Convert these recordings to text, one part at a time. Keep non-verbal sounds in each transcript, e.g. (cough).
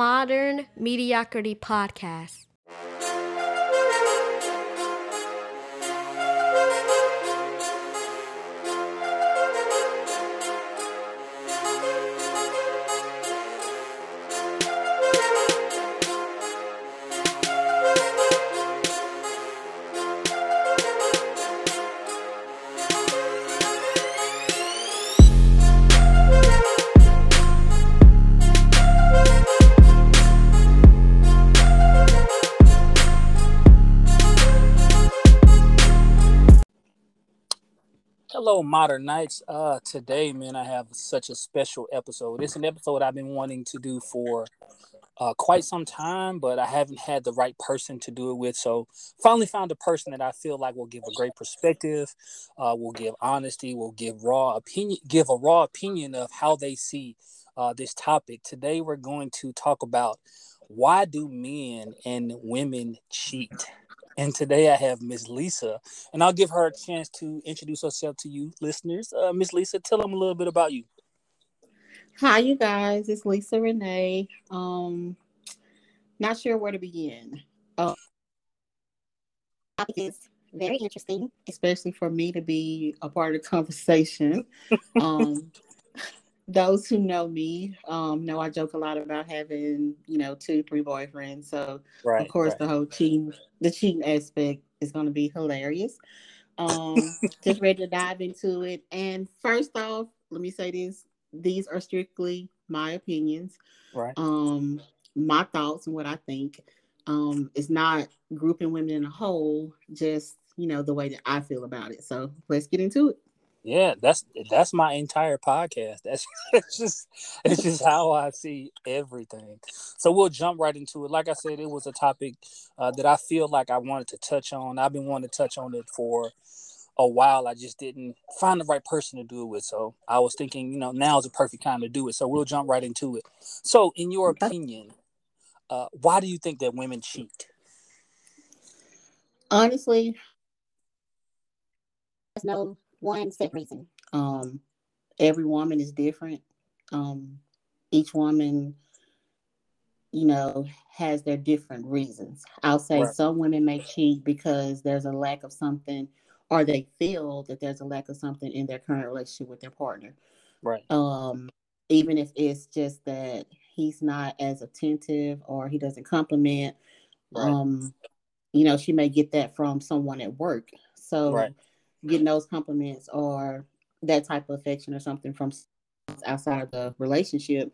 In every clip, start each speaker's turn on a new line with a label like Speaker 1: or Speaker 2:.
Speaker 1: Modern Mediocrity Podcast.
Speaker 2: Hello, Modern Knights. Uh, today, man, I have such a special episode. It's an episode I've been wanting to do for uh, quite some time, but I haven't had the right person to do it with. So, finally found a person that I feel like will give a great perspective, uh, will give honesty, will give raw opinion, give a raw opinion of how they see uh, this topic. Today, we're going to talk about why do men and women cheat. And today I have Miss Lisa, and I'll give her a chance to introduce herself to you, listeners. Uh, Miss Lisa, tell them a little bit about you.
Speaker 3: Hi, you guys. It's Lisa Renee. Um, not sure where to begin. Uh, is very interesting, especially for me to be a part of the conversation. (laughs) um, those who know me um, know I joke a lot about having, you know, two, three boyfriends. So
Speaker 2: Right.
Speaker 3: of course
Speaker 2: right.
Speaker 3: the whole cheating, the cheating aspect is going to be hilarious. Um, (laughs) just ready to dive into it. And first off, let me say this: these are strictly my opinions,
Speaker 2: right.
Speaker 3: um, my thoughts and what I think. Um, it's not grouping women in a whole, just you know the way that I feel about it. So let's get into it.
Speaker 2: Yeah, that's that's my entire podcast. That's (laughs) it's just it's just how I see everything. So we'll jump right into it. Like I said, it was a topic uh, that I feel like I wanted to touch on. I've been wanting to touch on it for a while. I just didn't find the right person to do it with. So I was thinking, you know, now is the perfect time to do it. So we'll jump right into it. So, in your opinion, uh, why do you think that women cheat?
Speaker 3: Honestly, no one set reason. Um, every woman is different. Um, each woman, you know, has their different reasons. I'll say
Speaker 2: Right.
Speaker 3: some women may cheat because there's a lack of something, or they feel that there's a lack of something in their current relationship with their partner.
Speaker 2: Right.
Speaker 3: Um, even if it's just that he's not as attentive or he doesn't compliment.
Speaker 2: Right.
Speaker 3: Um, you know, she may get that from someone at work. So
Speaker 2: Right.
Speaker 3: Getting those compliments or that type of affection or something from outside of the relationship,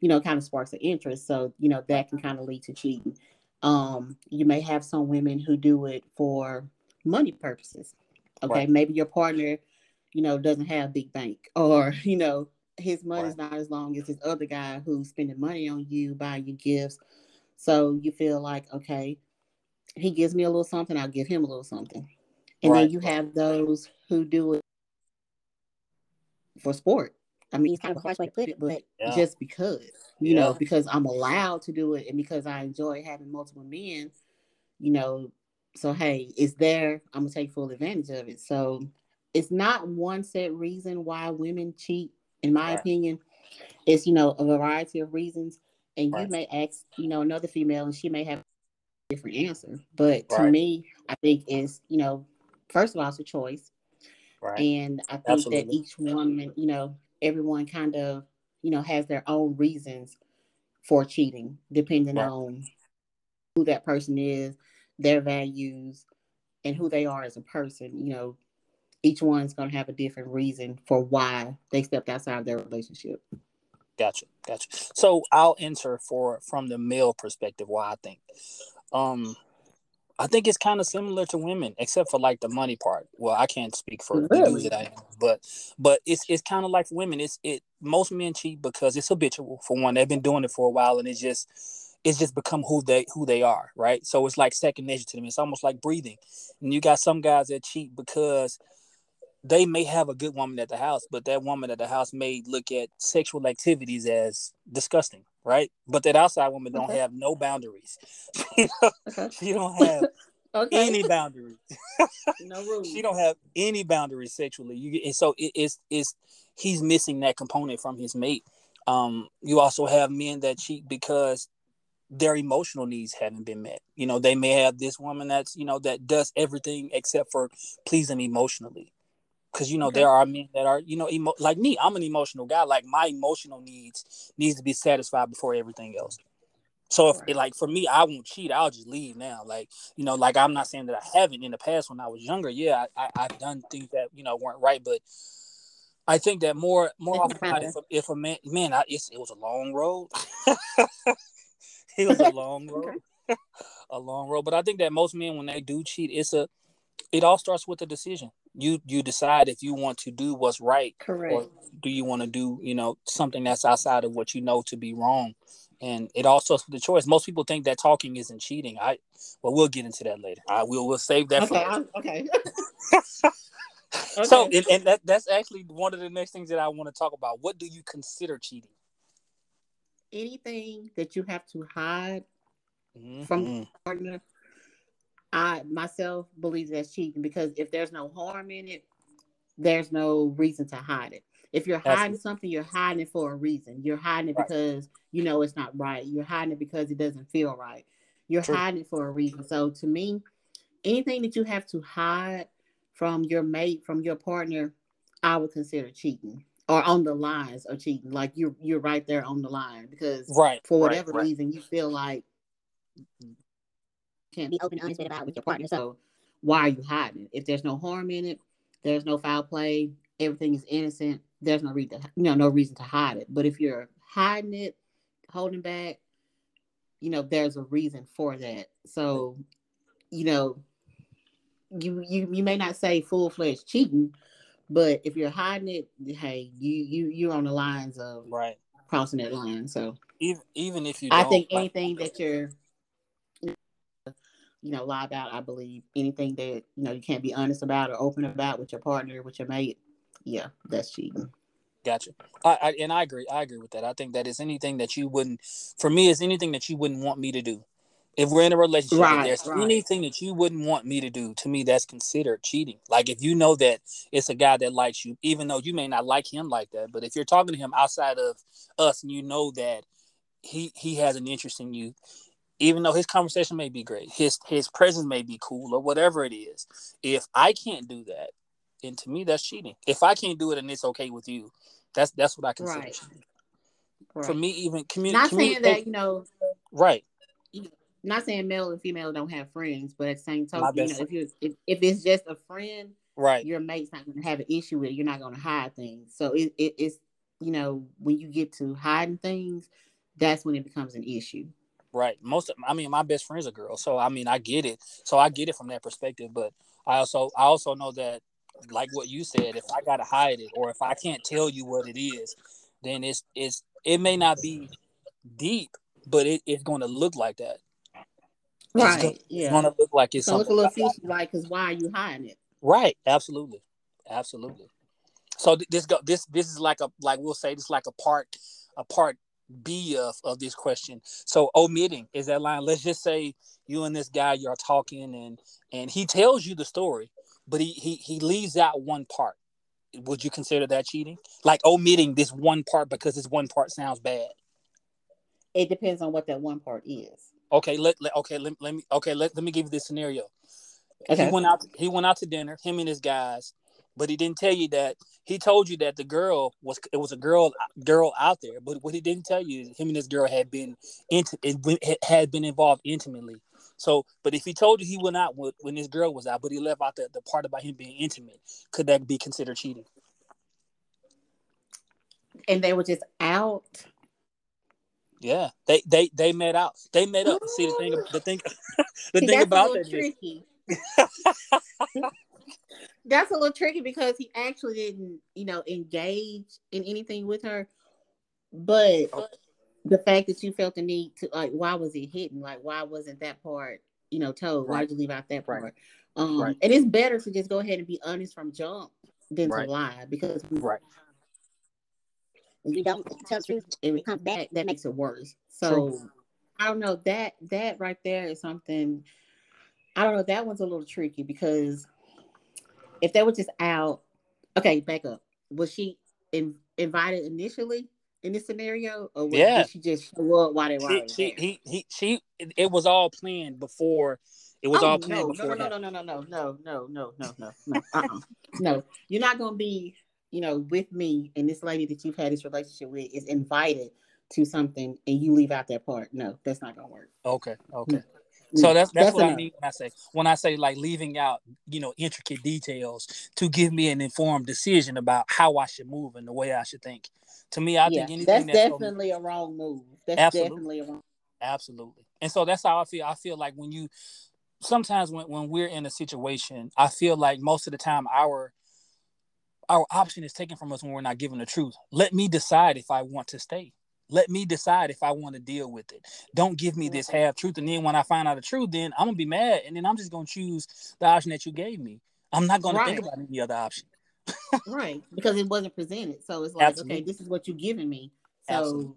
Speaker 3: you know, kind of sparks an interest. So, you know, that can kind of lead to cheating. Um, you may have some women who do it for money purposes. Okay,
Speaker 2: Right.
Speaker 3: maybe your partner, you know, doesn't have big bank or, (laughs) you know, his money's not as long as this other guy who's spending money on you, buying you gifts. So you feel like, okay, he gives me a little something, I'll give him a little something. And
Speaker 2: Right,
Speaker 3: then you have those who do it for sport. I mean, it's kind of a harsh way to put it, but
Speaker 2: Yeah.
Speaker 3: just because, you
Speaker 2: Yeah.
Speaker 3: know, because I'm allowed to do it and because I enjoy having multiple men, you know, so hey, it's there. I'm gonna take full advantage of it. So it's not one set reason why women cheat, in my
Speaker 2: Right.
Speaker 3: opinion. It's you know a variety of reasons, and you may ask you know another female, and she may have a different answer. But to me, I think it's you know first of all it's a choice,
Speaker 2: Right.
Speaker 3: and I think
Speaker 2: Absolutely.
Speaker 3: that each woman, you know, everyone kind of you know has their own reasons for cheating, depending
Speaker 2: Right.
Speaker 3: on who that person is, their values, and who they are as a person. You know, each one's going to have a different reason for why they stepped outside of their relationship.
Speaker 2: Gotcha, gotcha. So I'll answer for from the male perspective why I think. Um I think it's kind of similar to women, except for like the money part. Well, I can't speak for the dudes
Speaker 3: Really?
Speaker 2: that I know, but but it's it's kind of like women. It's it most men cheat because it's habitual. For one, they've been doing it for a while, and it's just it's just become who they who they are, right? So it's like second nature to them. It's almost like breathing. And you got some guys that cheat because they may have a good woman at the house, but that woman at the house may look at sexual activities as disgusting, right? But that outside woman don't
Speaker 3: Okay.
Speaker 2: have no boundaries. (laughs) You know,
Speaker 3: Okay.
Speaker 2: she don't have (laughs)
Speaker 3: Okay.
Speaker 2: any boundaries. (laughs)
Speaker 3: no rules.
Speaker 2: She don't have any boundaries sexually. You and so it, it's it's he's missing that component from his mate. Um, you also have men that cheat because their emotional needs haven't been met. You know, they may have this woman that's, you know, that does everything except for please them emotionally. Cause you know, okay. there are men that are, you know, emo- like me, I'm an emotional guy. Like my emotional needs needs to be satisfied before everything else. So if right. like for me, I won't cheat. I'll just leave now. Like you know, like I'm not saying that I haven't in the past when I was younger. Yeah, I, I have done things that you know weren't right, but I think that more more often if, a, if a man man I, it was a long road. (laughs) it was a long (laughs) road, (laughs) a long road. But I think that most men when they do cheat, it's a it all starts with a decision. You you decide if you want to do what's right,
Speaker 3: correct, or
Speaker 2: do you want to do you know something that's outside of what you know to be wrong. And it also with the choice. Most people think that talking isn't cheating. I well, we'll get into that later. I will we'll save that.
Speaker 3: Okay, for okay. (laughs)
Speaker 2: okay. So, and, and that, that's actually one of the next things that I want to talk about. What do you consider cheating?
Speaker 3: Anything that you have to hide mm-hmm. from partner, I myself believe that's cheating because if there's no harm in it, there's no reason to hide it. If you're hiding something, you're hiding it for a reason. You're hiding it right. because you know it's not right. You're hiding it because it doesn't feel right. You're True. hiding it for a reason. So to me, anything that you have to hide from your mate, from your partner, I would consider cheating or on the lines of cheating. Like you're you're right there on the line because
Speaker 2: right
Speaker 3: for whatever
Speaker 2: right,
Speaker 3: reason you feel like be open and honest about with your partner. So why are you hiding? If there's no harm in it, there's no foul play, everything is innocent, there's no reason, you know, no reason to hide it. But if you're hiding it, holding back, you know, there's a reason for that. So, you know, you you you may not say full fledged cheating, but if you're hiding it, hey, you you you're on the lines of
Speaker 2: right
Speaker 3: crossing that line. So
Speaker 2: even even if you,
Speaker 3: I think anything that you're you know lie about, I believe anything that you know you can't be honest about or open about with your partner, with your mate, yeah, that's cheating.
Speaker 2: Gotcha. I, I, and I agree. I agree with that. I think that is anything that you wouldn't, for me, is anything that you wouldn't want me to do. If we're in a relationship, right, there's right. anything that you wouldn't want me to do, to me, that's considered cheating. Like if you know that it's a guy that likes you, even though you may not like him like that, but if you're talking to him outside of us and you know that he he has an interest in you, even though his conversation may be great, his his presence may be cool or whatever it is. If I can't do that, and to me that's cheating. If I can't do it and it's okay with you, that's that's what I consider right. cheating. Right. For me, even community.
Speaker 3: Not saying that eh, you know.
Speaker 2: Right.
Speaker 3: Not saying male and female don't have friends, but at the same time, you know, if you if, if it's just a friend,
Speaker 2: right,
Speaker 3: your mate's not going to have an issue with it. You're not going to hide things. So it, it it's you know when you get to hiding things, that's when it becomes an issue.
Speaker 2: Right. Most of I mean my best friend's are girls, So I mean I get it. So I get it from that perspective. But I also I also know that like what you said, if I gotta hide it or if I can't tell you what it is, then it's it's it may not be deep, but it, it's going to look like that.
Speaker 3: Right.
Speaker 2: It's, gonna,
Speaker 3: yeah.
Speaker 2: it's going to look like it's
Speaker 3: so look a little fishy, like because why are you hiding it?
Speaker 2: Right. Absolutely. Absolutely. So this go this this is like a like we'll say this like a part a part B of, of this question. So omitting is that line. Let's just say you and this guy you're talking and and he tells you the story, but he he he leaves out one part. Would you consider that cheating? Like omitting this one part because this one part sounds bad.
Speaker 3: It depends on what that one part is.
Speaker 2: Okay, let, let okay let, let me okay let, let me give you this scenario. Okay. He went out he went out to dinner, him and his guys, but he didn't tell you that he told you that the girl was it was a girl girl out there, but what he didn't tell you is him and this girl had been inti- had been involved intimately. So, but if he told you he went out with, when this girl was out, but he left out the, the part about him being intimate, could that be considered cheating?
Speaker 3: And they were just out.
Speaker 2: Yeah, they they they met out. They met up. See the thing. The thing. (laughs) the thing about that tricky. (laughs)
Speaker 3: that's a little tricky because he actually didn't, you know, engage in anything with her. But the fact that you felt the need to like why was it hidden like why wasn't that part you know told right. why did you leave out that part right. um right. and it's better to just go ahead and be honest from jump than to lie because
Speaker 2: right
Speaker 3: you don't tell the truth and it comes back that makes it worse so True. i don't know that that right there is something i don't know that one's a little tricky because if they were just out okay back up was she in, invited initially in this scenario, or was,
Speaker 2: Yeah.
Speaker 3: did she just show up while they were
Speaker 2: She, she, he, he, she. It, was all planned before. It was
Speaker 3: oh,
Speaker 2: all planned
Speaker 3: no, no,
Speaker 2: before.
Speaker 3: no, no, no, no, no, no, no, no, no, no, no, uh-uh. no. You're not gonna be, you know, with me and this lady that you've had this relationship with is invited to something and you leave out that part. No, that's not gonna work.
Speaker 2: Okay, okay.
Speaker 3: No,
Speaker 2: So mm, that's that's, what
Speaker 3: a
Speaker 2: I mean when I say when I say like leaving out, you know, intricate details to give me an informed decision about how I should move and the way I should think. To me, I
Speaker 3: yeah,
Speaker 2: think anything
Speaker 3: that's
Speaker 2: that's
Speaker 3: definitely a wrong move. That's
Speaker 2: Absolutely.
Speaker 3: definitely a wrong.
Speaker 2: Absolutely. And so that's how I feel. I feel like when you sometimes when, when we're in a situation, I feel like most of the time our our option is taken from us when we're not given the truth. Let me decide if I want to stay. Let me decide if I want to deal with it. Don't give me this mm-hmm. half truth. And then when I find out the truth, then I'm gonna be mad. And then I'm just gonna choose the option that you gave me. I'm not gonna think about any other option.
Speaker 3: right because it wasn't presented so it's like
Speaker 2: Absolutely.
Speaker 3: okay this is what you're giving me so
Speaker 2: Absolutely.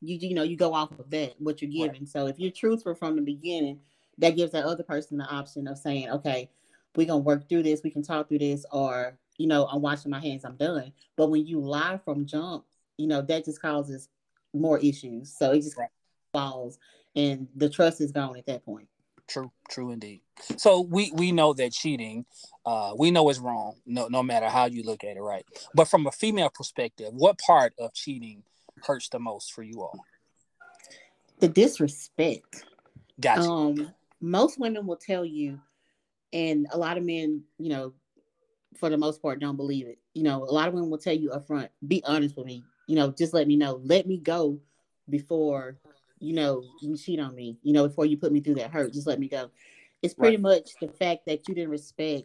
Speaker 3: you you know you go off of that what you're
Speaker 2: Right.
Speaker 3: giving so if you're truthful from the beginning that gives that other person the option of saying okay we're gonna work through this we can talk through this or you know i'm washing my hands i'm done but when you lie from jump you know that just causes more issues so it just
Speaker 2: Right.
Speaker 3: falls and the trust is gone at that point
Speaker 2: True, true indeed. So we we know that cheating, uh, we know it's wrong. No, no matter how you look at it, right? But from a female perspective, what part of cheating hurts the most for you all?
Speaker 3: the disrespect
Speaker 2: Gotcha.
Speaker 3: Um, most women will tell you, and a lot of men, you know, for the most part, don't believe it. You know, a lot of women will tell you up front, be honest with me. You know, just let me know. Let me go before, you know, you cheat on me. You know, before you put me through that hurt. Just let me go. It's pretty much the fact that you didn't respect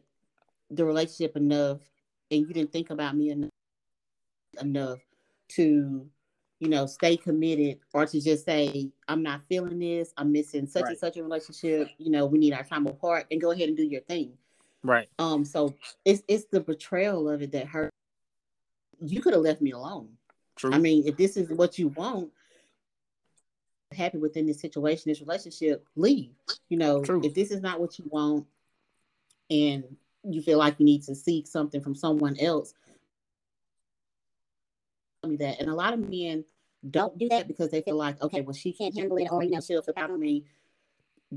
Speaker 3: the relationship enough, and you didn't think about me enough, enough to you know, stay committed or to just say, I'm not feeling this, I'm missing such
Speaker 2: Right.
Speaker 3: and such a relationship, you know, we need our time apart and go ahead and do your thing.
Speaker 2: right.
Speaker 3: Um, so it's it's the betrayal of it that hurt. You could have left me alone.
Speaker 2: True.
Speaker 3: I mean, if this is what you want, happy within this situation, this relationship, leave. You know,
Speaker 2: True.
Speaker 3: if this is not what you want and you feel like you need to seek something from someone else, tell me that. And a lot of men don't do that because they feel like, okay, well, she can't handle it, or you know, she'll of me.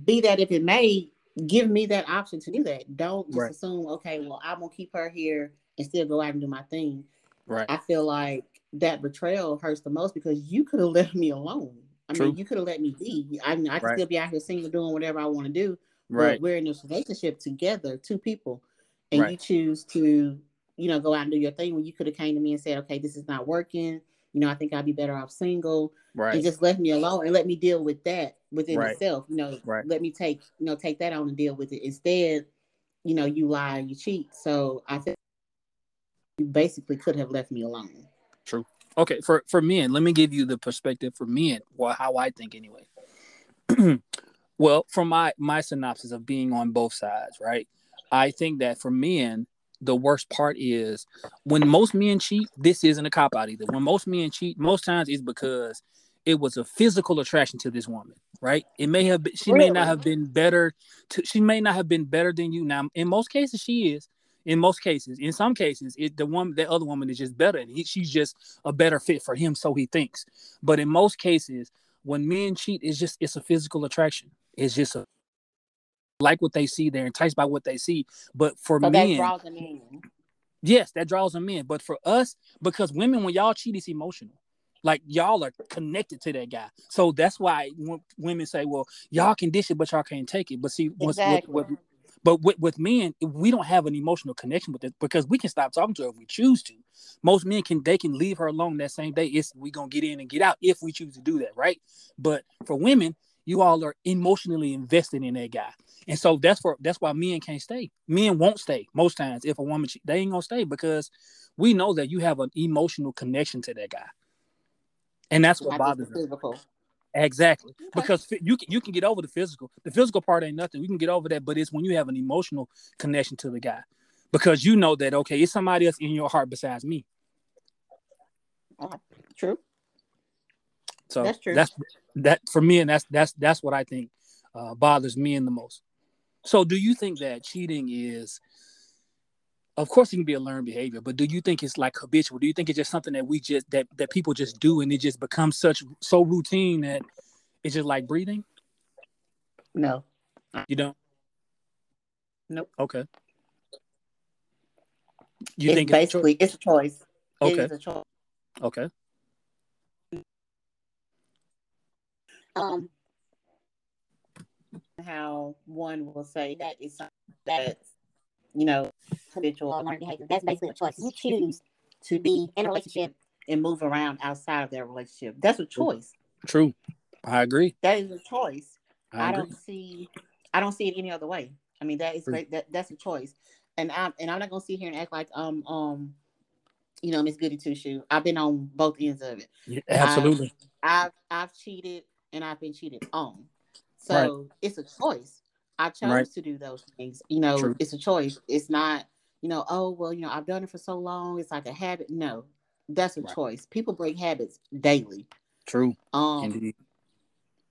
Speaker 3: Be that if it may, give me that option to do that. Don't just
Speaker 2: Right.
Speaker 3: assume, okay, well, I'm gonna keep her here and still go out and do my thing.
Speaker 2: right.
Speaker 3: I feel like that betrayal hurts the most because you could have (laughs) left me alone. I
Speaker 2: True.
Speaker 3: mean, you could have let me be. I, I can
Speaker 2: Right.
Speaker 3: still be out here single, doing whatever I want to do.
Speaker 2: right.
Speaker 3: But we're in this relationship together, two people, and you choose to, you know, go out and do your thing. When you could have came to me and said, "Okay, this is not working. You know, I think I'd be better off single,"
Speaker 2: Right.
Speaker 3: and just left me alone and let me deal with that within
Speaker 2: Right.
Speaker 3: itself. You know,
Speaker 2: Right.
Speaker 3: let me take, you know, take that on and deal with it. Instead, you know, you lie, you cheat. So I think you basically could have left me alone.
Speaker 2: Okay for for men let me give you the perspective for men well how i think anyway. (clears throat) Well from my my synopsis of being on both sides right? I think that for men the worst part is when most men cheat this isn't a cop out either. When most men cheat most times it's because it was a physical attraction to this woman right? It may have been, she may not have been better to, she may not have been better than you. Now in most cases she is in most cases in some cases it the one the other woman is just better and he, she's just a better fit for him so he thinks. But in most cases when men cheat it's just it's a physical attraction. It's just a like what they see they're enticed by what they see. But for
Speaker 3: So
Speaker 2: men
Speaker 3: draws them in.
Speaker 2: yes that draws them in. But for us because women when y'all cheat it's emotional. Like y'all are connected to that guy. So that's why women say well y'all can dish it but y'all can't take it. But see what's
Speaker 3: Exactly.
Speaker 2: with, with, but with, with men, we don't have an emotional connection with it because we can stop talking to her if we choose to. Most men can they can leave her alone that same day. It's we gonna get in and get out if we choose to do that, right? But for women, you all are emotionally invested in that guy, and so that's for that's why men can't stay. Men won't stay most times if a woman they ain't gonna stay because we know that you have an emotional connection to that guy, and that's what
Speaker 3: Not
Speaker 2: bothers
Speaker 3: the
Speaker 2: Exactly, (laughs) because you can you can get over the physical. The physical part ain't nothing. We can get over that, but it's when you have an emotional connection to the guy, because you know that okay, it's somebody else in your heart besides me.
Speaker 3: True.
Speaker 2: So
Speaker 3: That's true.
Speaker 2: That's that for me, and that's that's that's what I think uh, bothers me in the most. So, do you think that cheating is of course it can be a learned behavior, but do you think it's like habitual? Do you think it's just something that we just that that people just do and it just becomes such so routine that it's just like breathing?
Speaker 3: No.
Speaker 2: You don't?
Speaker 3: Nope.
Speaker 2: Okay. You
Speaker 3: it's
Speaker 2: think
Speaker 3: basically it's a choice.
Speaker 2: Okay.
Speaker 3: It is a choice.
Speaker 2: Okay.
Speaker 3: Um, how one will say that is something that's you know habitual or learned behavior. That's basically a choice. You choose to be in a relationship and move around outside of their relationship. That's a choice.
Speaker 2: True. I agree.
Speaker 3: That is a choice.
Speaker 2: I,
Speaker 3: I, don't see I don't see it any other way. I mean that is
Speaker 2: True.
Speaker 3: that that's a choice. And I'm and I'm not gonna sit here and act like um um you know Miss Goody Two Shoe. I've been on both ends of it.
Speaker 2: Yeah, absolutely.
Speaker 3: I've I've cheated and I've been cheated on. So it's a choice. I chose
Speaker 2: Right.
Speaker 3: to do those things. You know,
Speaker 2: True.
Speaker 3: it's a choice. It's not, you know, oh well, you know, I've done it for so long. It's like a habit. No, that's a
Speaker 2: Right.
Speaker 3: choice. People break habits daily.
Speaker 2: True.
Speaker 3: Um
Speaker 2: Indeed.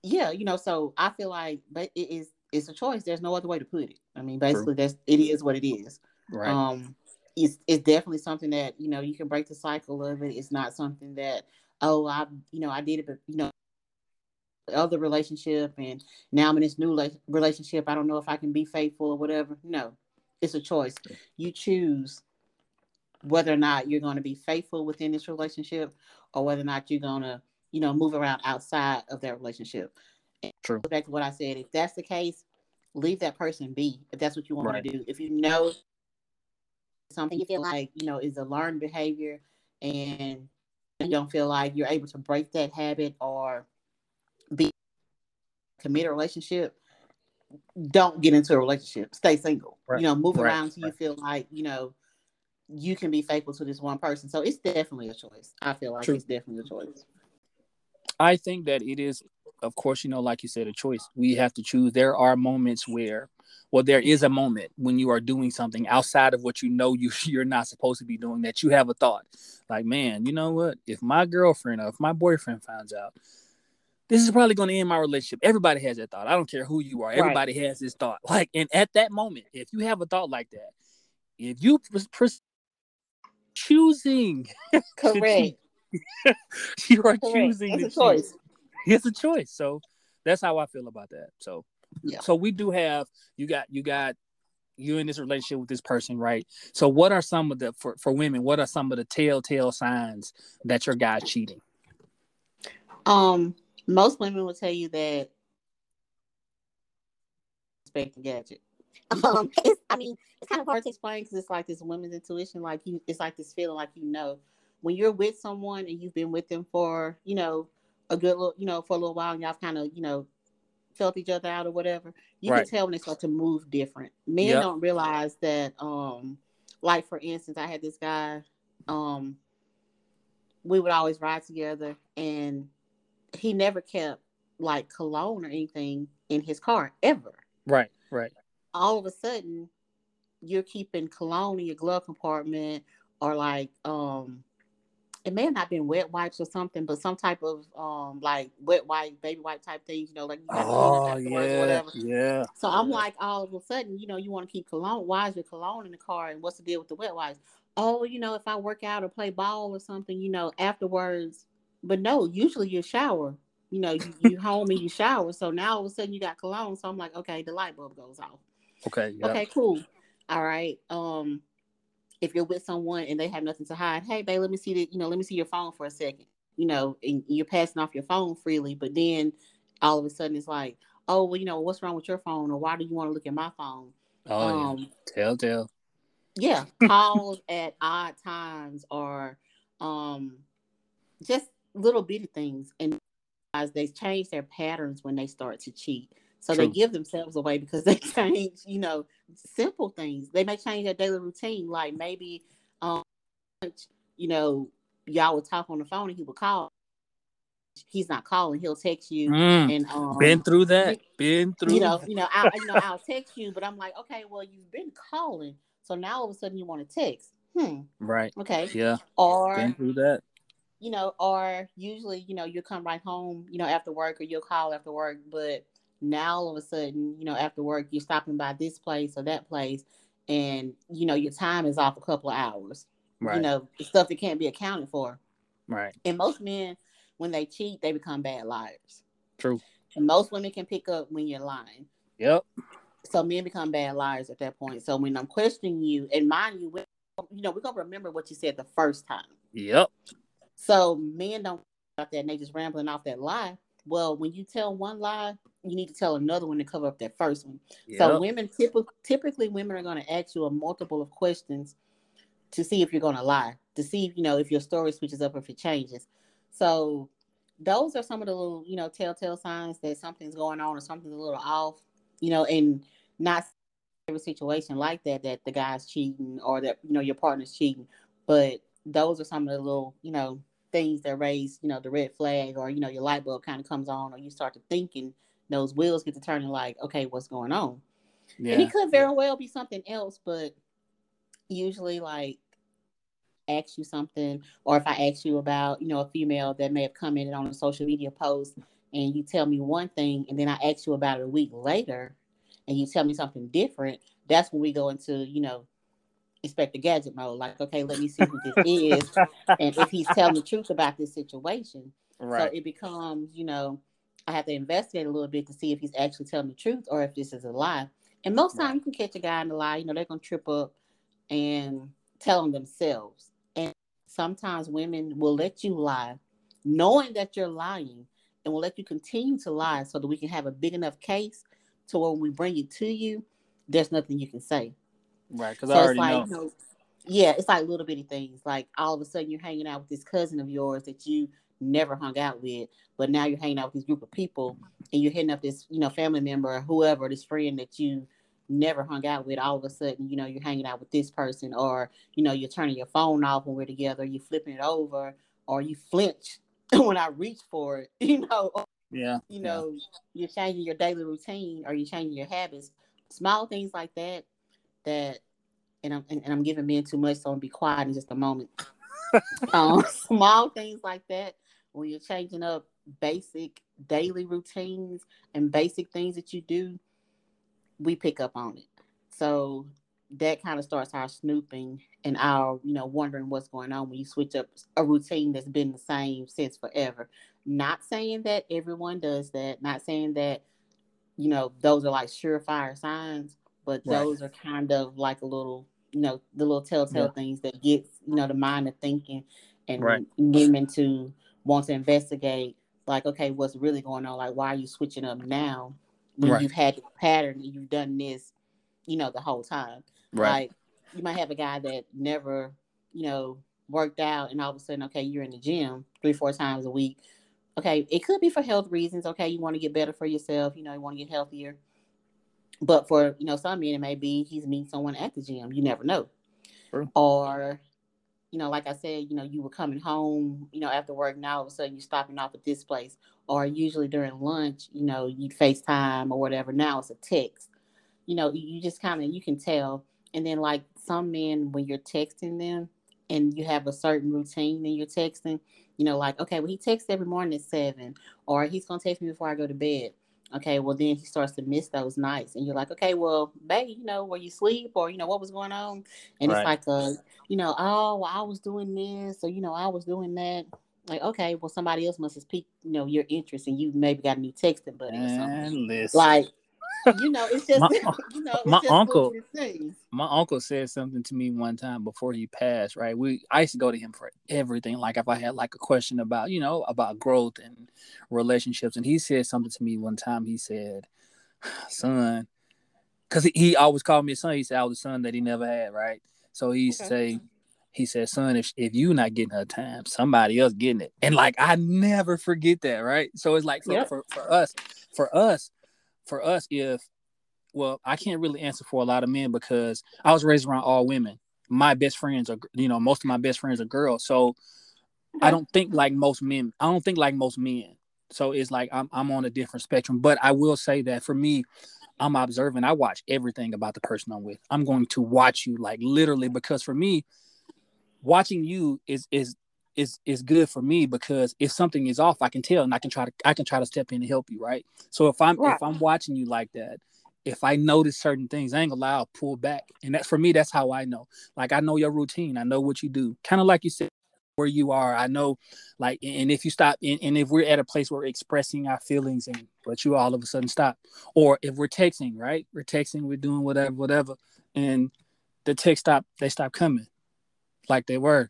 Speaker 3: yeah, you know, so I feel like but it is it's a choice. There's no other way to put it. I mean, basically that's it is what it is.
Speaker 2: Right.
Speaker 3: Um it's it's definitely something that, you know, you can break the cycle of it. It's not something that, oh, I you know, I did it, but you know, other relationship and now I'm in this new la- relationship. I don't know if I can be faithful or whatever. No, it's a choice. You choose whether or not you're going to be faithful within this relationship or whether or not you're going to, you know, move around outside of that relationship.
Speaker 2: True.
Speaker 3: go Back to what I said. If that's the case, leave that person be. If that's what you want
Speaker 2: Right.
Speaker 3: to do. If you know something you feel like, you know, is a learned behavior and you don't feel like you're able to break that habit or be commit a relationship, don't get into a relationship. Stay single.
Speaker 2: Right.
Speaker 3: You know, move
Speaker 2: Right.
Speaker 3: around until you feel like, you know, you can be faithful to this one person. So it's definitely a choice. I feel like
Speaker 2: True.
Speaker 3: it's definitely a choice.
Speaker 2: I think that it is, of course, you know, like you said, a choice. We have to choose. There are moments where, well, there is a moment when you are doing something outside of what you know you (laughs) you're not supposed to be doing. That you have a thought, like, man, you know what? If my girlfriend or if my boyfriend finds out, this is probably going to end my relationship. Everybody has that thought. I don't care who you are.
Speaker 3: Right.
Speaker 2: Everybody has this thought. Like, and at that moment, if you have a thought like that, if you pres- pres- choosing, (laughs)
Speaker 3: Correct. (laughs)
Speaker 2: you are
Speaker 3: Correct.
Speaker 2: choosing
Speaker 3: It's a choice.
Speaker 2: it's a choice. So that's how I feel about that. So
Speaker 3: Yeah.
Speaker 2: so we do have you got you got you in this relationship with this person, right? So what are some of the for, for women, what are some of the telltale signs that your guy's cheating?
Speaker 3: Um, most women will tell you that Inspector Gadget. Um, (laughs) it's, I mean, it's kind of hard to explain because it's like this women's intuition. Like you, it's like this feeling like you know when you're with someone and you've been with them for you know a good little, you know, for a little while, and y'all kind of you know felt each other out or whatever. You
Speaker 2: Right.
Speaker 3: can tell when they start to move different. Men
Speaker 2: Yep.
Speaker 3: don't realize that. Um, like for instance, I had this guy. Um, we would always ride together, and he never kept like cologne or anything in his car ever.
Speaker 2: Right, right.
Speaker 3: All of a sudden, you're keeping cologne in your glove compartment, or like um, it may have not been wet wipes or something, but some type of um, like wet wipe, baby wipe type things. You know, like you got to clean
Speaker 2: Oh
Speaker 3: up afterwards or
Speaker 2: yeah,
Speaker 3: whatever.
Speaker 2: yeah.
Speaker 3: So I'm like, all of a sudden, you know, you want to keep cologne. Why is your cologne in the car? And what's the deal with the wet wipes? Oh, you know, if I work out or play ball or something, you know, afterwards. But no, usually you shower. You know, you, you home and you shower. So now all of a sudden you got cologne. So I'm like, okay, the light bulb goes off.
Speaker 2: okay, yeah.
Speaker 3: Okay, cool. All right. Um, if you're with someone and they have nothing to hide, hey, babe, let me see the, you know, let me see your phone for a second. You know, and you're passing off your phone freely, but then all of a sudden it's like, oh, well, you know, what's wrong with your phone, or why do you want to look at my phone?
Speaker 2: Oh
Speaker 3: um,
Speaker 2: yeah. Telltale.
Speaker 3: yeah, calls at odd times, or um, just little bitty things, and as they change their patterns when they start to cheat. So they give themselves away because they (laughs) change, you know, simple things. They may change their daily routine, like maybe, um, you know, y'all would talk on the phone and he would call. He's not calling; he'll text you,
Speaker 2: Mm,
Speaker 3: and um,
Speaker 2: been through that. Been through.
Speaker 3: you know, you know, I, you know, I'll text you, but I'm like, okay, well, you've been calling, so now all of a sudden you want to text. Hmm.
Speaker 2: Right.
Speaker 3: Okay.
Speaker 2: Yeah.
Speaker 3: Or
Speaker 2: Been through that.
Speaker 3: You know, or usually, you know, you'll come right home, you know, after work, or you'll call after work, but now all of a sudden, you know, after work, you're stopping by this place or that place, and you know your time is off a couple of hours.
Speaker 2: Right.
Speaker 3: You know, stuff that can't be accounted for.
Speaker 2: Right.
Speaker 3: And most men, when they cheat, they become bad liars.
Speaker 2: True.
Speaker 3: And most women can pick up when you're lying.
Speaker 2: Yep.
Speaker 3: So men become bad liars at that point. So when I'm questioning you, and mind you, you know, we're gonna remember what you said the first time.
Speaker 2: Yep.
Speaker 3: So men don't about that and they just rambling off that lie. Well, when you tell one lie, you need to tell another one to cover up that first one.
Speaker 2: Yep.
Speaker 3: So women typically typically women are going to ask you a multiple of questions to see if you're going to lie, to see you know if your story switches up or if it changes. So those are some of the little you know telltale signs that something's going on or something's a little off. You know, and not every situation like that that the guy's cheating or that you know your partner's cheating, but those are some of the little you know things that raise you know the red flag or you know your light bulb kind of comes on or you start to thinking those wheels get to turning like okay what's going on
Speaker 2: yeah.
Speaker 3: and it could very well be something else but usually like ask you something or if i ask you about you know a female that may have commented on a social media post and you tell me one thing and then i ask you about it a week later and you tell me something different that's when we go into you know inspector gadget mode like okay let me see who this is and if he's telling the truth about this situation
Speaker 2: right.
Speaker 3: so it becomes you know i have to investigate a little bit to see if he's actually telling the truth or if this is a lie and most
Speaker 2: Right.
Speaker 3: times you can catch a guy in a lie you know they're gonna trip up and tell them themselves and sometimes women will let you lie knowing that you're lying and will let you continue to lie so that we can have a big enough case to when we bring it to you there's nothing you can say
Speaker 2: right. Because
Speaker 3: so
Speaker 2: I already
Speaker 3: it's like,
Speaker 2: know.
Speaker 3: you know, yeah, it's like little bitty things. Like all of a sudden you're hanging out with this cousin of yours that you never hung out with, but now you're hanging out with this group of people and you're hitting up this, you know, family member or whoever, this friend that you never hung out with. All of a sudden, you know, you're hanging out with this person, or you know, you're turning your phone off when we're together, you're flipping it over, or you flinch (laughs) when I reach for it, (laughs) you know, or,
Speaker 2: Yeah.
Speaker 3: you know, you're changing your daily routine or you're changing your habits. Small things like that that and I'm and, and I'm giving men too much, so I'm be quiet in just a moment. (laughs) um, small things like that when you're changing up basic daily routines and basic things that you do, we pick up on it. So that kind of starts our snooping and our, you know, wondering what's going on when you switch up a routine that's been the same since forever. Not saying that everyone does that, not saying that, you know, those are like surefire signs, but
Speaker 2: Right.
Speaker 3: those are kind of like a little, you know, the little telltale
Speaker 2: Yeah.
Speaker 3: things that gets, you know, the mind of thinking and
Speaker 2: Right.
Speaker 3: women to want to investigate like, okay, what's really going on? Like, why are you switching up now when
Speaker 2: Right.
Speaker 3: you've had the pattern and you've done this, you know, the whole time?
Speaker 2: Right.
Speaker 3: Like, you might have a guy that never, you know, worked out, and all of a sudden, okay, you're in the gym three, four times a week. Okay, it could be for health reasons. Okay, you want to get better for yourself. You know, you want to get healthier. But for you know some men, it may be he's meeting someone at the gym. You never know. Or, you know, like I said, you know, you were coming home, you know, after work. Now all of a sudden you're stopping off at this place. Or usually during lunch, you know, you'd FaceTime or whatever. Now it's a text. You know, you you just kind of you can tell. And then like some men, when you're texting them and you have a certain routine and you're texting, you know, like, okay, well, he texts every morning at seven, or he's gonna text me before I go to bed. Okay, well then he starts to miss those nights, and you're like, okay, well, babe, you know, were you sleep or you know what was going on? And
Speaker 2: Right.
Speaker 3: it's like, a, you know, oh, well, I was doing this, or you know, I was doing that. Like, okay, well, somebody else must have piqued, you know, your interest, and you maybe got a new texting buddy or something. Like, (laughs) you know, it's just,
Speaker 2: My- (laughs)
Speaker 3: you know,
Speaker 2: my uncle- my uncle said something to me one time before he passed. Right, we I used to go to him for everything. Like if I had like a question about you know about growth and relationships, and he said something to me one time. He said, (sighs) "Son," because he, he always called me a son. He said I was a son that he never had. Right, so he used to
Speaker 3: Okay.
Speaker 2: say. He said, "Son, if if you not getting her time, somebody else getting it." And like I never forget that, right? So it's like for,
Speaker 3: Yep.
Speaker 2: for for us, for us, for us, if well, I can't really answer for a lot of men because I was raised around all women. My best friends are, you know, most of my best friends are girls. So I don't think like most men. I don't think like most men. So it's like I'm I'm on a different spectrum. But I will say that for me, I'm observing. I watch everything about the person I'm with. I'm going to watch you like literally because for me, watching you is is is is good for me because if something is off, I can tell and I can try to I can try to step in and help you, right? So if I'm
Speaker 3: Right.
Speaker 2: if I'm watching you like that if I notice certain things, I ain't gonna lie, I'll pull back. And that's for me, that's how I know. Like I know your routine, I know what you do. Kind of like you said, where you are. I know, like, and if you stop, and, and, if we're at a place where we're expressing our feelings, and but you all of a sudden stop, or if we're texting, right? We're texting, we're doing whatever, whatever, and the text stop, they stop coming, like they were,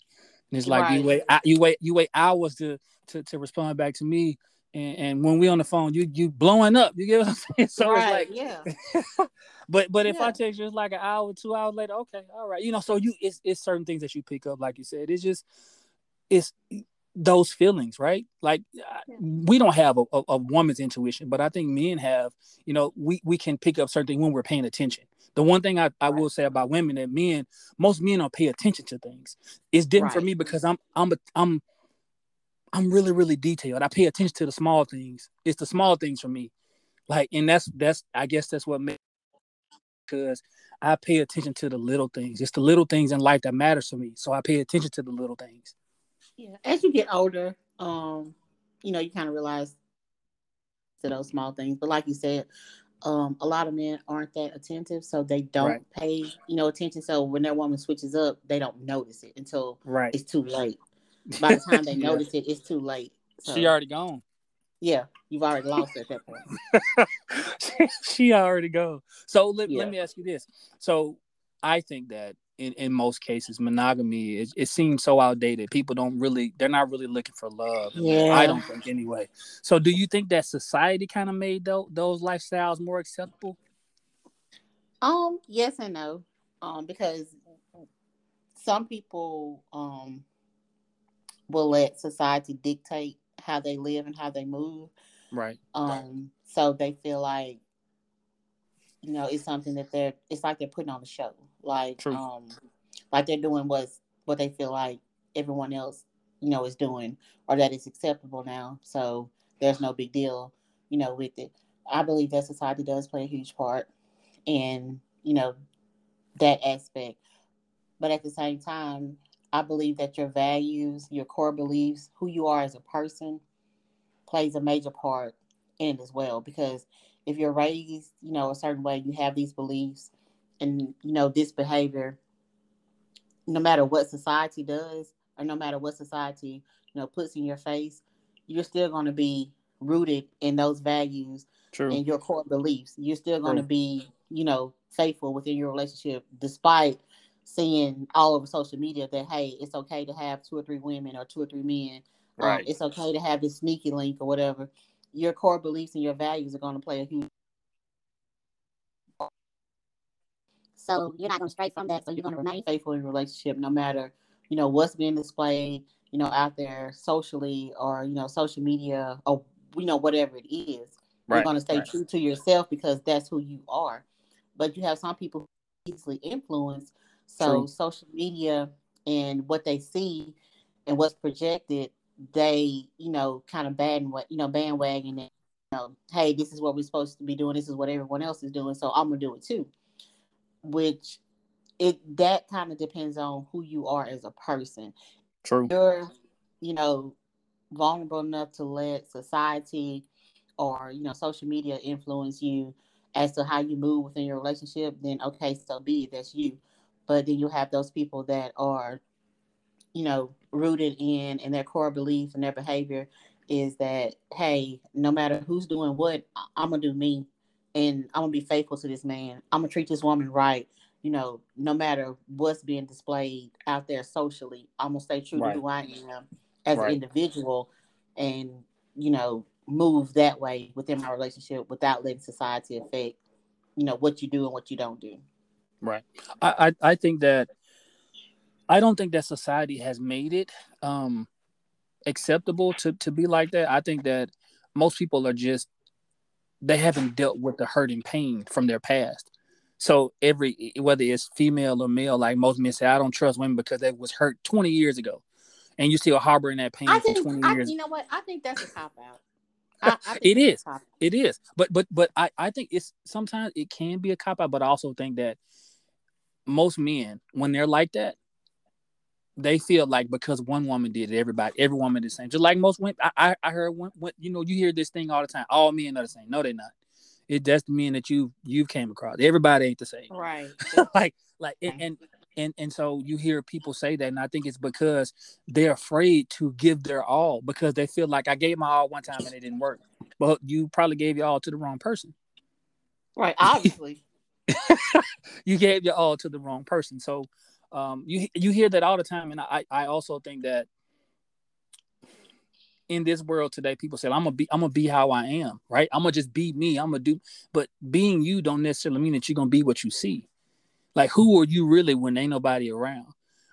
Speaker 2: and it's like right. you wait, you wait, you wait hours to to to respond back to me, and, and when we on the phone, you you blowing up. You get what I'm (laughs) saying? So right, it's like, yeah. (laughs) but but if yeah. I text you, it's like an hour, two hours later. Okay, all right. You know, so you it's it's certain things that you pick up, like you said. It's just it's those feelings, right? Like uh, yeah. we don't have a, a, a, woman's intuition, but I think men have. You know, we we can pick up certain things when we're paying attention. The one thing I, I right. will say about women that men, most men don't pay attention to things. It's different right. for me because I'm I'm a, I'm I'm really, really detailed. I pay attention to the small things. It's the small things for me. Like, and that's that's I guess that's what makes because I pay attention to the little things. It's the little things in life that matters to me. So I pay attention to the little things.
Speaker 3: Yeah. As you get older, um, you know, you kind of realize to those small things. But like you said, um, a lot of men aren't that attentive, so they don't right. pay, you know, attention. So when their woman switches up, they don't notice it until
Speaker 2: right.
Speaker 3: it's too late. (laughs) By the time they yeah. notice it, it's too late.
Speaker 2: So, she already gone.
Speaker 3: Yeah, you've already lost at that point. (laughs)
Speaker 2: she, she already go. So let, yeah. let me ask you this. So I think that in, in most cases, monogamy it, it seems so outdated. People don't really they're not really looking for love. Yeah. I don't think anyway. So do you think that society kind of made those, those lifestyles more acceptable?
Speaker 3: Um, yes and no. Um, because some people um will let society dictate how they live and how they move.
Speaker 2: Right.
Speaker 3: Um, so they feel like, you know, it's something that they're it's like they're putting on a show. Like True. um like they're doing what's what they feel like everyone else, you know, is doing or that is acceptable now. So there's no big deal, you know, with it. I believe that society does play a huge part in, you know, that aspect. But at the same time, I believe that your values, your core beliefs, who you are as a person, plays a major part in it as well. Because if you're raised, you know, a certain way, you have these beliefs and, you know, this behavior, no matter what society does or no matter what society, you know, puts in your face, you're still going to be rooted in those values True. and your core beliefs. You're still going to be, you know, faithful within your relationship despite seeing all over social media that hey, it's okay to have two or three women or two or three men. Um, right. Um, it's okay to have this sneaky link or whatever. Your core beliefs and your values are going to play a huge. So you're not going to stray from that. So you're going to remain faithful in relationship, no matter you know what's being displayed, you know, out there socially or you know social media or you know whatever it is. Right. You're going to stay right. true to yourself because that's who you are. But you have some people easily influenced so True. social media and what they see and what's projected, they, you know, kind of bad you know, bandwagon it. You know, hey, this is what we're supposed to be doing. This is what everyone else is doing. So I'm gonna do it too. Which it that kind of depends on who you are as a person.
Speaker 2: True.
Speaker 3: You're, you know, vulnerable enough to let society or you know social media influence you as to how you move within your relationship, then okay, so be it. That's you but then you have those people that are you know rooted in and their core belief and their behavior is that hey no matter who's doing what i'm gonna do me and i'm gonna be faithful to this man i'm gonna treat this woman right you know no matter what's being displayed out there socially i'm gonna stay true right. to who i am as right. an individual and you know move that way within my relationship without letting society affect you know what you do and what you don't do
Speaker 2: Right. I, I, I think that I don't think that society has made it um acceptable to to be like that. I think that most people are just they haven't dealt with the hurt and pain from their past. So every whether it's female or male, like most men say, I don't trust women because they was hurt 20 years ago, and you still harboring that pain I for 20
Speaker 3: I,
Speaker 2: years.
Speaker 3: You know what? I think that's a cop out.
Speaker 2: I, I it is. It is. But but but I I think it's sometimes it can be a cop out, but I also think that most men when they're like that they feel like because one woman did it, everybody, every woman is the same. Just like most women, I, I, heard one, one, you know, you hear this thing all the time. All men are the same. No, they're not. It doesn't mean that you you've came across. Everybody ain't the same.
Speaker 3: Right. (laughs)
Speaker 2: like like and, and and and so you hear people say that and i think it's because they're afraid to give their all because they feel like i gave my all one time and it didn't work but you probably gave your all to the wrong person
Speaker 3: right. (laughs) Obviously. (laughs)
Speaker 2: you gave your all to the wrong person so um you you hear that all the time and i i also think that in this world today people say i'm gonna be i'm gonna be how i am right? I'm gonna just be me. I'm gonna do but being you don't necessarily mean that you're gonna be what you see. Like who are you really when ain't nobody around?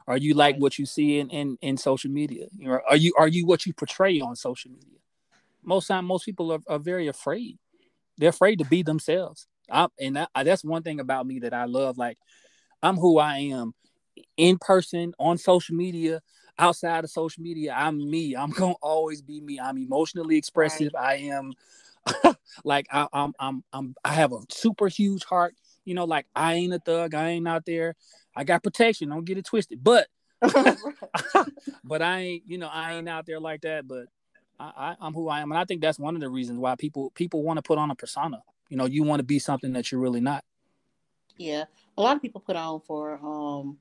Speaker 2: Are you like what you see in in, in social media? You know, are you are you what you portray on social media? Most time most people are, are very afraid. They're afraid to be themselves. I, and that, that's one thing about me that i love like i'm who i am in person on social media outside of social media i'm me i'm gonna always be me i'm emotionally expressive i am (laughs) like I, I'm, I'm, I'm, I have a super huge heart. You know, like I ain't a thug. I ain't out there. I got protection. Don't get it twisted. But, (laughs) (laughs) but I ain't, you know, I ain't out there like that. But I, I, am who I am, and I think that's one of the reasons why people people want to put on a persona. You know, you want to be something that you're really not.
Speaker 3: Yeah, a lot of people put on for um,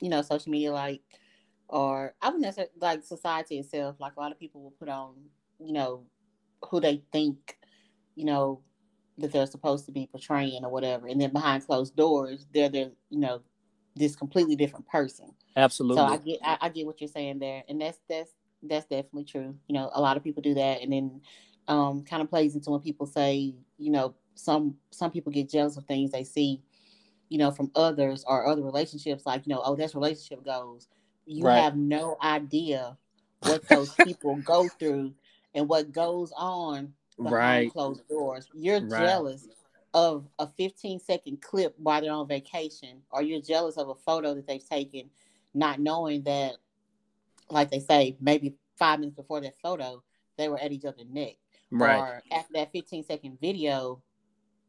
Speaker 3: you know, social media like, or I wouldn't necessarily like society itself. Like a lot of people will put on, you know, who they think, you know, that they're supposed to be portraying or whatever, and then behind closed doors, they're the you know this completely different person.
Speaker 2: Absolutely.
Speaker 3: So I get I, I, get what you're saying there, and that's that's that's definitely true. You know, a lot of people do that, and then um, kind of plays into when people say, you know, some some people get jealous of things they see, you know, from others or other relationships, like you know, oh, that's relationship goals. You right. have no idea what those people go through and what goes on behind right. closed doors. You're right. jealous of a 15 second clip while they're on vacation, or you're jealous of a photo that they've taken, not knowing that, like they say, maybe five minutes before that photo, they were at each other's neck. Right. Or after that 15 second video,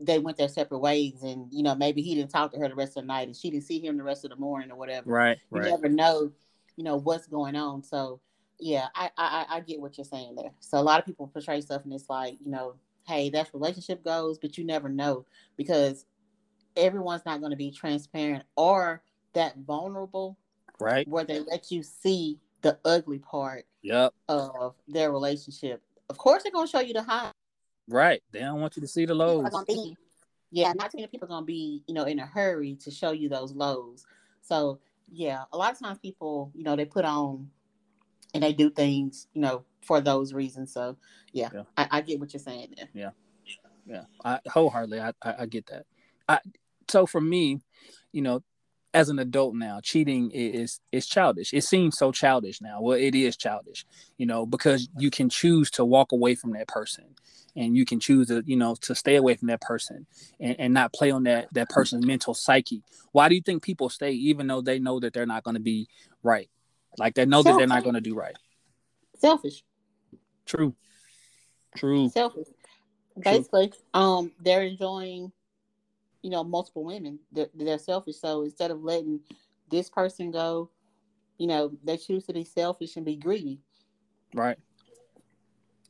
Speaker 3: they went their separate ways, and you know maybe he didn't talk to her the rest of the night, and she didn't see him the rest of the morning or whatever.
Speaker 2: Right.
Speaker 3: You
Speaker 2: right.
Speaker 3: never know, you know what's going on. So yeah, I, I I get what you're saying there. So a lot of people portray stuff and it's like, you know, hey, that's relationship goes, but you never know because everyone's not going to be transparent or that vulnerable,
Speaker 2: right?
Speaker 3: Where they let you see the ugly part
Speaker 2: yep.
Speaker 3: of their relationship. Of course, they're going to show you the high.
Speaker 2: Right. They don't want you to see the lows.
Speaker 3: Be, yeah, not too many people are going to be, you know, in a hurry to show you those lows. So yeah, a lot of times people, you know, they put on and they do things, you know, for those reasons. So yeah, yeah. I, I, get what you're saying there.
Speaker 2: Yeah, yeah, I wholeheartedly I, I, I get that. I so for me, you know, as an adult now, cheating is is childish. It seems so childish now. Well, it is childish, you know, because you can choose to walk away from that person, and you can choose to, you know, to stay away from that person, and, and not play on that that person's mental psyche. Why do you think people stay, even though they know that they're not going to be right? Like they know Selfish. that they're not going to do right.
Speaker 3: Selfish.
Speaker 2: True. True.
Speaker 3: Selfish. Basically, um, they're enjoying, you know, multiple women. They're, they're selfish. So instead of letting this person go, you know, they choose to be selfish and be greedy.
Speaker 2: Right.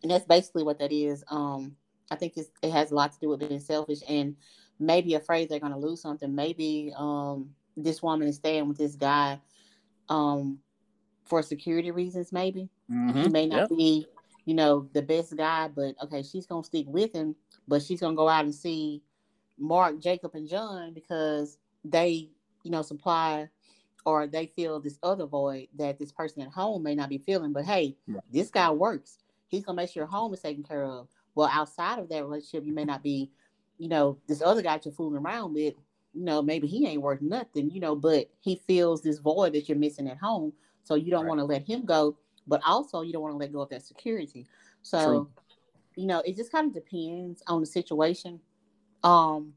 Speaker 3: And that's basically what that is. Um, I think it has a lot to do with being selfish and maybe afraid they're going to lose something. Maybe um, this woman is staying with this guy um, for security reasons, maybe. Mm-hmm. He may not yep. be, you know, the best guy, but okay, she's gonna stick with him, but she's gonna go out and see Mark, Jacob, and John because they, you know, supply or they feel this other void that this person at home may not be feeling. But hey, right. this guy works. He's gonna make sure your home is taken care of. Well, outside of that relationship, you may not be, you know, this other guy you're fooling around with. You know, maybe he ain't worth nothing, you know, but he feels this void that you're missing at home. So you don't right. want to let him go, but also you don't want to let go of that security. So, True. you know, it just kind of depends on the situation. Um,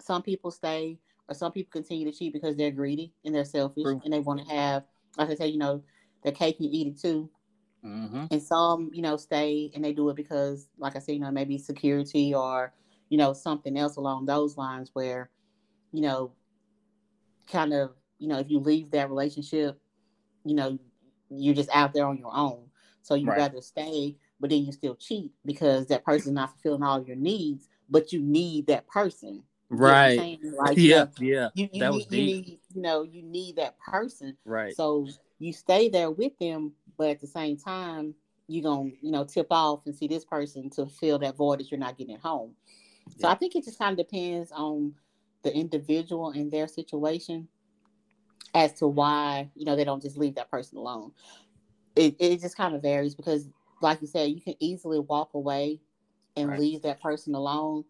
Speaker 3: some people stay or some people continue to cheat because they're greedy and they're selfish True. and they want to have, like I say, you know, their cake and eat it too. Mm-hmm. And some, you know, stay and they do it because, like I said, you know, maybe security or, you know, something else along those lines where, you know, kind of, you know, if you leave that relationship, you know, you're just out there on your own. So you'd right. rather stay, but then you still cheat because that person's not fulfilling all your needs, but you need that person. You know I'm
Speaker 2: Right.
Speaker 3: you (laughs)
Speaker 2: Yeah.
Speaker 3: know,
Speaker 2: Yeah.
Speaker 3: you, you
Speaker 2: That
Speaker 3: need,
Speaker 2: was
Speaker 3: you
Speaker 2: deep.
Speaker 3: need, you know, you need that person.
Speaker 2: Right.
Speaker 3: So you stay there with them, but at the same time, you're gonna, you know, tip off and see this person to fill that void that you're not getting at home. So
Speaker 2: Yeah.
Speaker 3: I think it just kind of depends on the individual and their situation as to why, you know, they don't just leave that person alone. It it just kind of varies because like you said, you can easily walk away and
Speaker 2: Right.
Speaker 3: leave that person alone.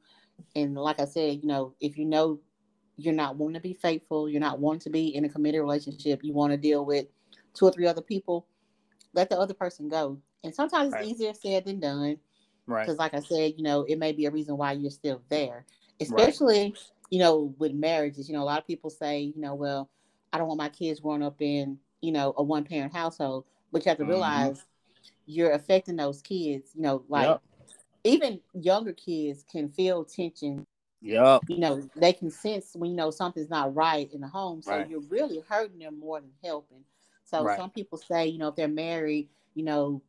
Speaker 3: And like I said, you know, if you know you're not wanting to be faithful, you're not wanting to be in a committed relationship, you want to deal with two or three other people, let the other person go. And sometimes
Speaker 2: Right.
Speaker 3: it's easier said than done
Speaker 2: Right.
Speaker 3: because, like I said, you know, it may be a reason why you're still there, especially, you know, with marriages. You know, a lot of people say, you know, well, I don't want my kids growing up in, you know, a one parent household, but you have to
Speaker 2: Mhm.
Speaker 3: realize you're affecting those kids, you know, like
Speaker 2: Yep.
Speaker 3: Even younger kids can feel tension
Speaker 2: Yep.
Speaker 3: you know they can sense when you know something's not right in the home so
Speaker 2: Right.
Speaker 3: you're really hurting them more than helping so
Speaker 2: Right.
Speaker 3: some people say you know if they're married you know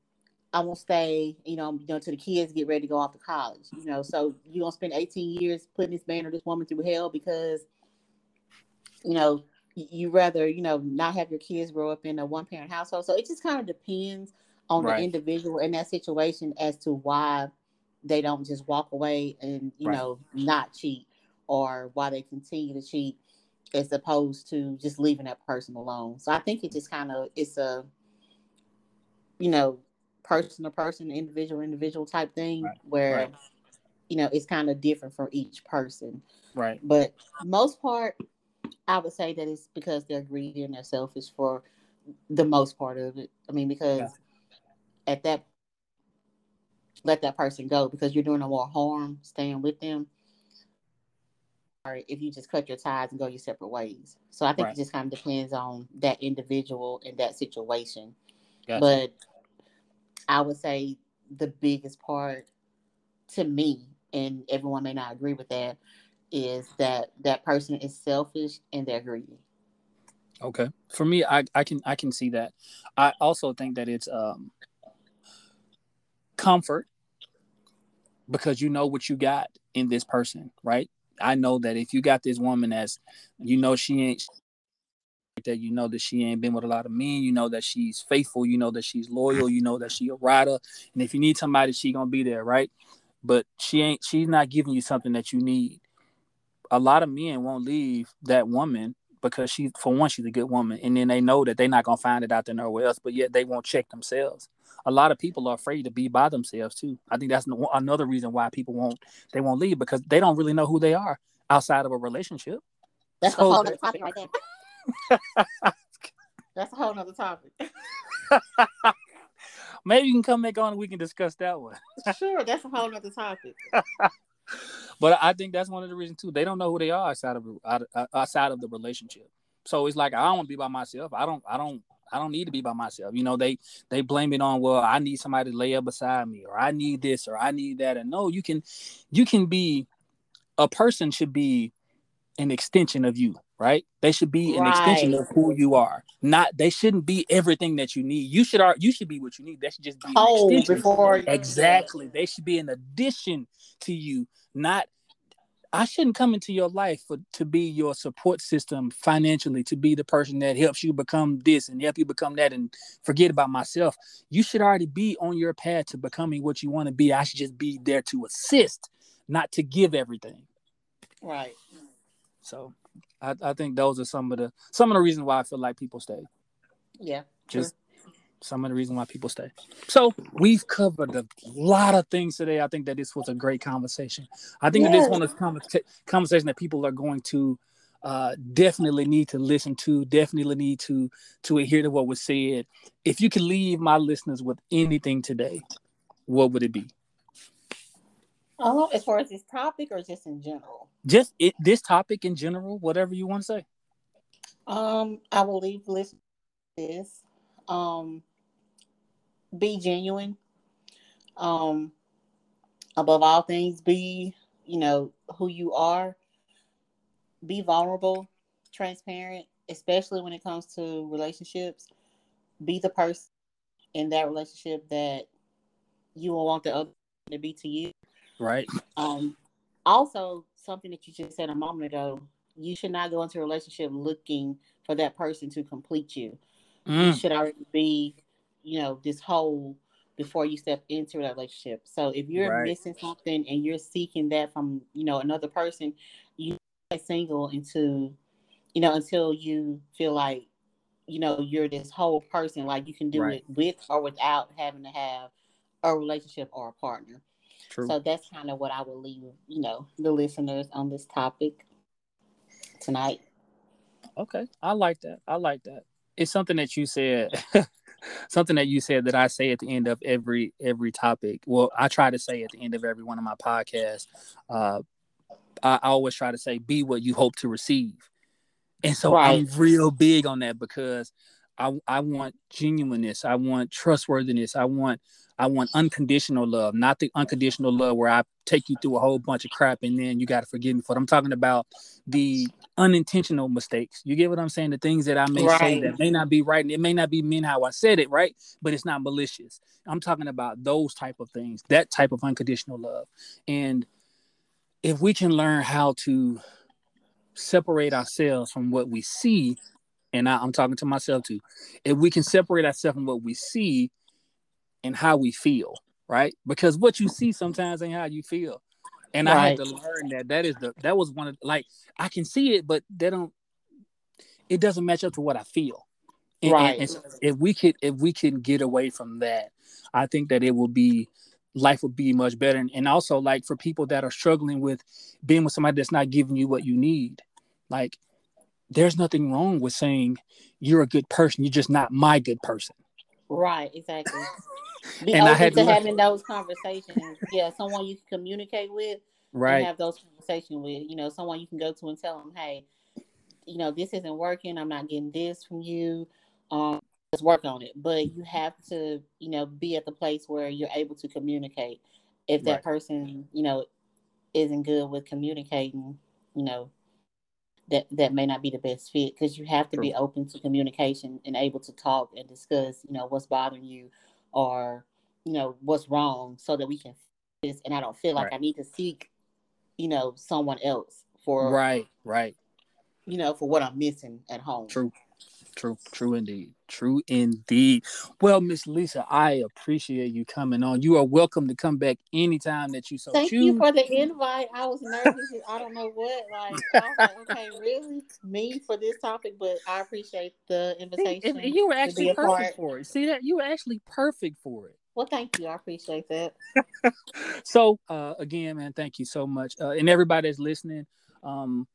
Speaker 3: i won't stay you know you know until the kids get ready to go off to college you know so you're gonna spend 18 years putting this man or this woman through hell because you know you rather you know not have your kids grow up in a one parent household so it just kind of depends on
Speaker 2: Right.
Speaker 3: the individual in that situation as to why they don't just walk away and you
Speaker 2: Right.
Speaker 3: know not cheat or why they continue to cheat as opposed to just leaving that person alone so i think it just kind of it's a you know person to person individual individual type thing
Speaker 2: Right.
Speaker 3: where
Speaker 2: Right.
Speaker 3: you know it's kind of different for each person
Speaker 2: Right.
Speaker 3: but most part i would say that it's because they're greedy and they're selfish for the most part of it i mean because
Speaker 2: Yeah.
Speaker 3: at that let that person go because you're doing them more harm staying with them or if you just cut your ties and go your separate ways so i think
Speaker 2: Right.
Speaker 3: it just kind of depends on that individual and that situation
Speaker 2: Gotcha.
Speaker 3: but i would say the biggest part to me and everyone may not agree with that is that that person is selfish and they're greedy
Speaker 2: Okay. For me, I, I can I can see that. I also think that it's um comfort because you know what you got in this person, right? I know that if you got this woman as you know she ain't that you know that she ain't been with a lot of men, you know that she's faithful, you know that she's loyal, you know that she a rider, and if you need somebody, she gonna be there, right? But she ain't she's not giving you something that you need. A lot of men won't leave that woman because she for one she's a good woman and then they know that they're not going to find it out there nowhere else but yet they won't check themselves. A lot of people are afraid to be by themselves too. I think that's another reason why people won't they won't leave because they don't really know who they are outside of a relationship.
Speaker 3: That's
Speaker 2: So-
Speaker 3: a whole (laughs) other topic right there. That's a whole other topic. (laughs)
Speaker 2: Maybe you can come back on and we can discuss that one.
Speaker 3: Sure that's a whole other topic (laughs)
Speaker 2: but i think that's one of the reasons too they don't know who they are outside of out- uh, outside of the relationship so it's like i don't want to be by myself i don't i don't I don't need to be by myself. You know, they they blame it on well, I need somebody to lay up beside me, or I need this, or I need that. And no, you can you can be a person should be an extension of you, right? They should be an extension of who you are. Not they shouldn't be everything that you need. You should are you should be what you need. That should just be an
Speaker 3: oh
Speaker 2: extension.
Speaker 3: before
Speaker 2: Exactly. They should be an addition to you, not I shouldn't come into your life for to be your support system financially, to be the person that helps you become this and help you become that and forget about myself. You should already be on your path to becoming what you want to be. I should just be there to assist, not to give everything.
Speaker 3: right
Speaker 2: So I, I think those are some of the some of the reasons why I feel like people stay.
Speaker 3: yeah
Speaker 2: Just some of the reasons why people stay. So we've covered a lot of things today. I think that this was a great conversation. I think that this one is conversa- conversation that people are going to uh, definitely need to listen to. Definitely need to to adhere to what was said. If you could leave my listeners with anything today, what would it be?
Speaker 3: Oh, as far as this topic or just in general?
Speaker 2: Just it, this topic in general, whatever you want to say.
Speaker 3: Um, I will leave listeners this. Um, be genuine. Um, above all things, be you know who you are. Be vulnerable, transparent, especially when it comes to relationships. Be the person in that relationship that you will want the other to be to you.
Speaker 2: Right.
Speaker 3: Um, also something that you just said a moment ago, you should not go into a relationship looking for that person to complete you. Mm. You should already be, you know, this whole before you step into a relationship. So if you're right. missing something and you're seeking that from, you know, another person, you stay single into, you know, until you feel like, you know, you're this whole person, like you can do right. it with or without having to have a relationship or a partner. True. So that's kind of what I will leave, you know, the listeners on this topic tonight.
Speaker 2: Okay. I like that. I like that. It's something that you said (laughs) something that you said that I say at the end of every every topic. Well, I try to say at the end of every one of my podcasts. Uh, I, I always try to say, "Be what you hope to receive," and so right. I'm real big on that because I I want genuineness. I want trustworthiness. I want I want unconditional love, not the unconditional love where I take you through a whole bunch of crap and then you got to forgive me for it. I'm talking about the unintentional mistakes. You get what I'm saying? The things that I may right. say that may not be right and it may not be mean how I said it, right? But it's not malicious. I'm talking about those type of things, that type of unconditional love. And if we can learn how to separate ourselves from what we see, and I, I'm talking to myself too, if we can separate ourselves from what we see and how we feel, right? Because what you see sometimes ain't how you feel. And right. I had to learn that that is the that was one of like I can see it, but they don't it doesn't match up to what I feel. And, right. And, and so if we could if we can get away from that, I think that it will be life would be much better. And, and also like for people that are struggling with being with somebody that's not giving you what you need, like there's nothing wrong with saying you're a good person. You're just not my good person.
Speaker 3: Right, exactly. Be and open I had to, having those conversations. Yeah, someone you can communicate with.
Speaker 2: Right.
Speaker 3: have those conversations with. You know, someone you can go to and tell them, hey, you know, this isn't working. I'm not getting this from you. Um, let's work on it. But you have to, you know, be at the place where you're able to communicate. If that right. person, you know, isn't good with communicating, you know, that that may not be the best fit because you have to True. be open to communication and able to talk and discuss, you know, what's bothering you or you know what's wrong so that we can this and i don't feel like right. i need to seek you know someone else for
Speaker 2: right right.
Speaker 3: you know for what i'm missing at home.
Speaker 2: True true true indeed true indeed well miss lisa i appreciate you coming on you are welcome to come back anytime that you so
Speaker 3: thank
Speaker 2: choose.
Speaker 3: you for the invite i was nervous i don't know what like, like okay really me for this topic but i appreciate the invitation
Speaker 2: you were actually perfect part. for it see that you were actually perfect for it
Speaker 3: well, thank you. I appreciate that. (laughs)
Speaker 2: so, uh, again, man, thank you so much. Uh, and everybody that's listening, um,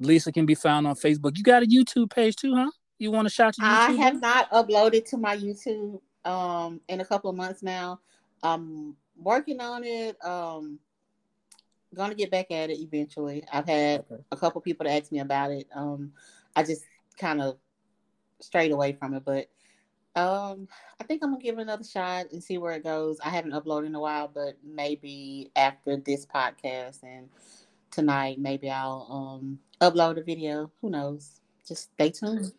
Speaker 2: Lisa can be found on Facebook. You got a YouTube page too, huh? You want to shout to YouTube?
Speaker 3: I have not uploaded to my YouTube um in a couple of months now. I'm working on it. Um gonna get back at it eventually. I've had okay. a couple people to ask me about it. Um I just kind of strayed away from it, but um I think I'm gonna give it another shot and see where it goes. I haven't uploaded in a while, but maybe after this podcast and tonight, maybe I'll um upload a video. Who knows? Just stay tuned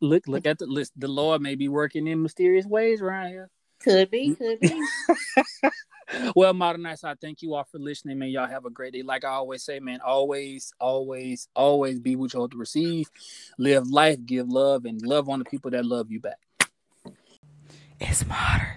Speaker 2: look look at the list. The Lord may be working in mysterious ways around here.
Speaker 3: Could be, mm. could be. (laughs)
Speaker 2: well, Modern Nights, I thank you all for listening, man. Y'all have a great day. Like I always say, man, always, always, always be what you hope to receive. Live life, give love, and love on the people that love you back.
Speaker 1: It's modern.